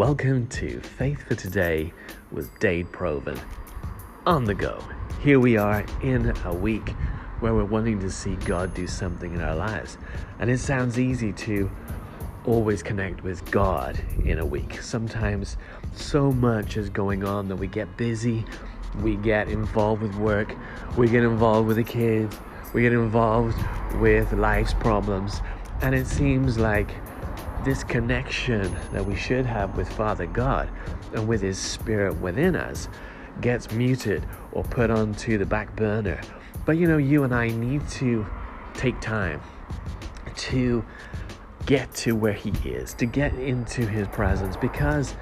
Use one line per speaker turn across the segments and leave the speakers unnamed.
Welcome to Faith for Today with Dade Proven. On the go. Here we are in a week where we're wanting to see God do something in our lives. And it sounds easy to always connect with God in a week. Sometimes so much is going on that we get busy, we get involved with work, we get involved with the kids, we get involved with life's problems, and it seems like this connection that we should have with Father God and with His Spirit within us gets muted or put onto the back burner. But you know, you and I need to take time to get to where He is, to get into His presence, because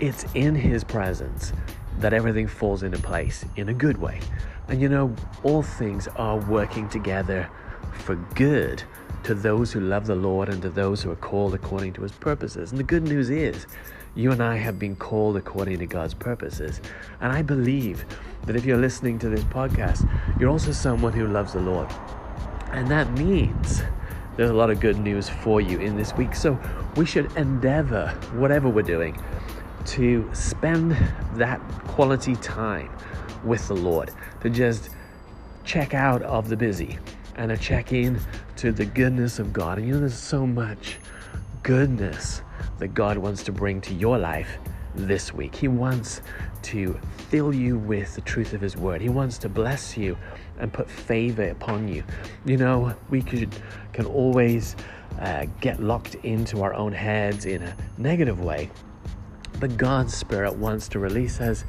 it's in His presence that everything falls into place in a good way. And you know, all things are working together for good to those who love the Lord and to those who are called according to his purposes. And the good news is, you and I have been called according to God's purposes. And I believe that if you're listening to this podcast, you're also someone who loves the Lord. And that means there's a lot of good news for you in this week. So we should endeavor, whatever we're doing, to spend that quality time with the Lord, to just check out of the busy and a check in to the goodness of God. And you know, there's so much goodness that God wants to bring to your life this week. He wants to fill you with the truth of His Word. He wants to bless you and put favor upon you. You know, we could can always uh, get locked into our own heads in a negative way, but God's Spirit wants to release us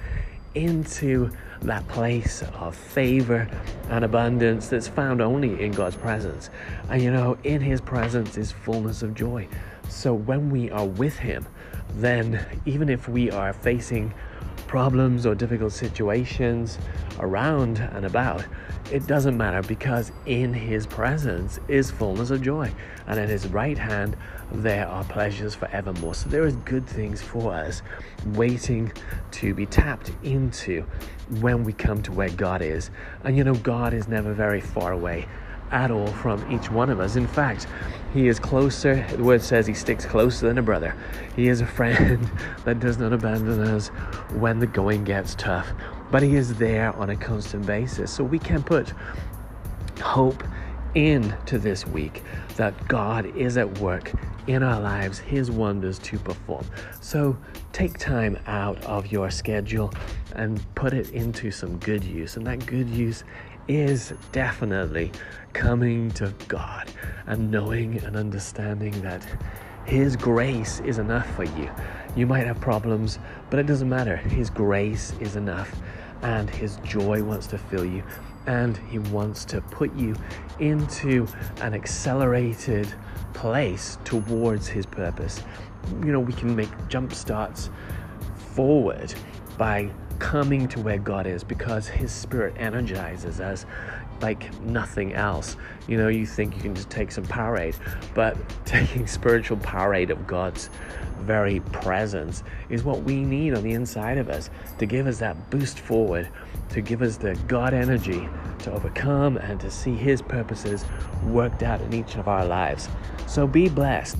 into that place of favor and abundance that's found only in God's presence. And you know, in His presence is fullness of joy. So when we are with Him, then even if we are facing problems or difficult situations around and about, it doesn't matter because in His presence is fullness of joy, and at His right hand there are pleasures forevermore. So there is good things for us waiting to be tapped into when we come to where God is. And you know, God is never very far away at all from each one of us. In fact, he is closer, the word says he sticks closer than a brother. He is a friend that does not abandon us when the going gets tough, but he is there on a constant basis. So we can put hope into this week that God is at work in our lives, His wonders to perform. So take time out of your schedule and put it into some good use. And that good use is definitely coming to God and knowing and understanding that His grace is enough for you. You might have problems, but it doesn't matter. His grace is enough, and His joy wants to fill you, and He wants to put you into an accelerated place towards His purpose. You know, we can make jump starts forward by coming to where God is because His Spirit energizes us like nothing else. You know, you think you can just take some Powerade, but taking spiritual Powerade of God's very presence is what we need on the inside of us to give us that boost forward, to give us the God energy to overcome and to see His purposes worked out in each of our lives. So be blessed.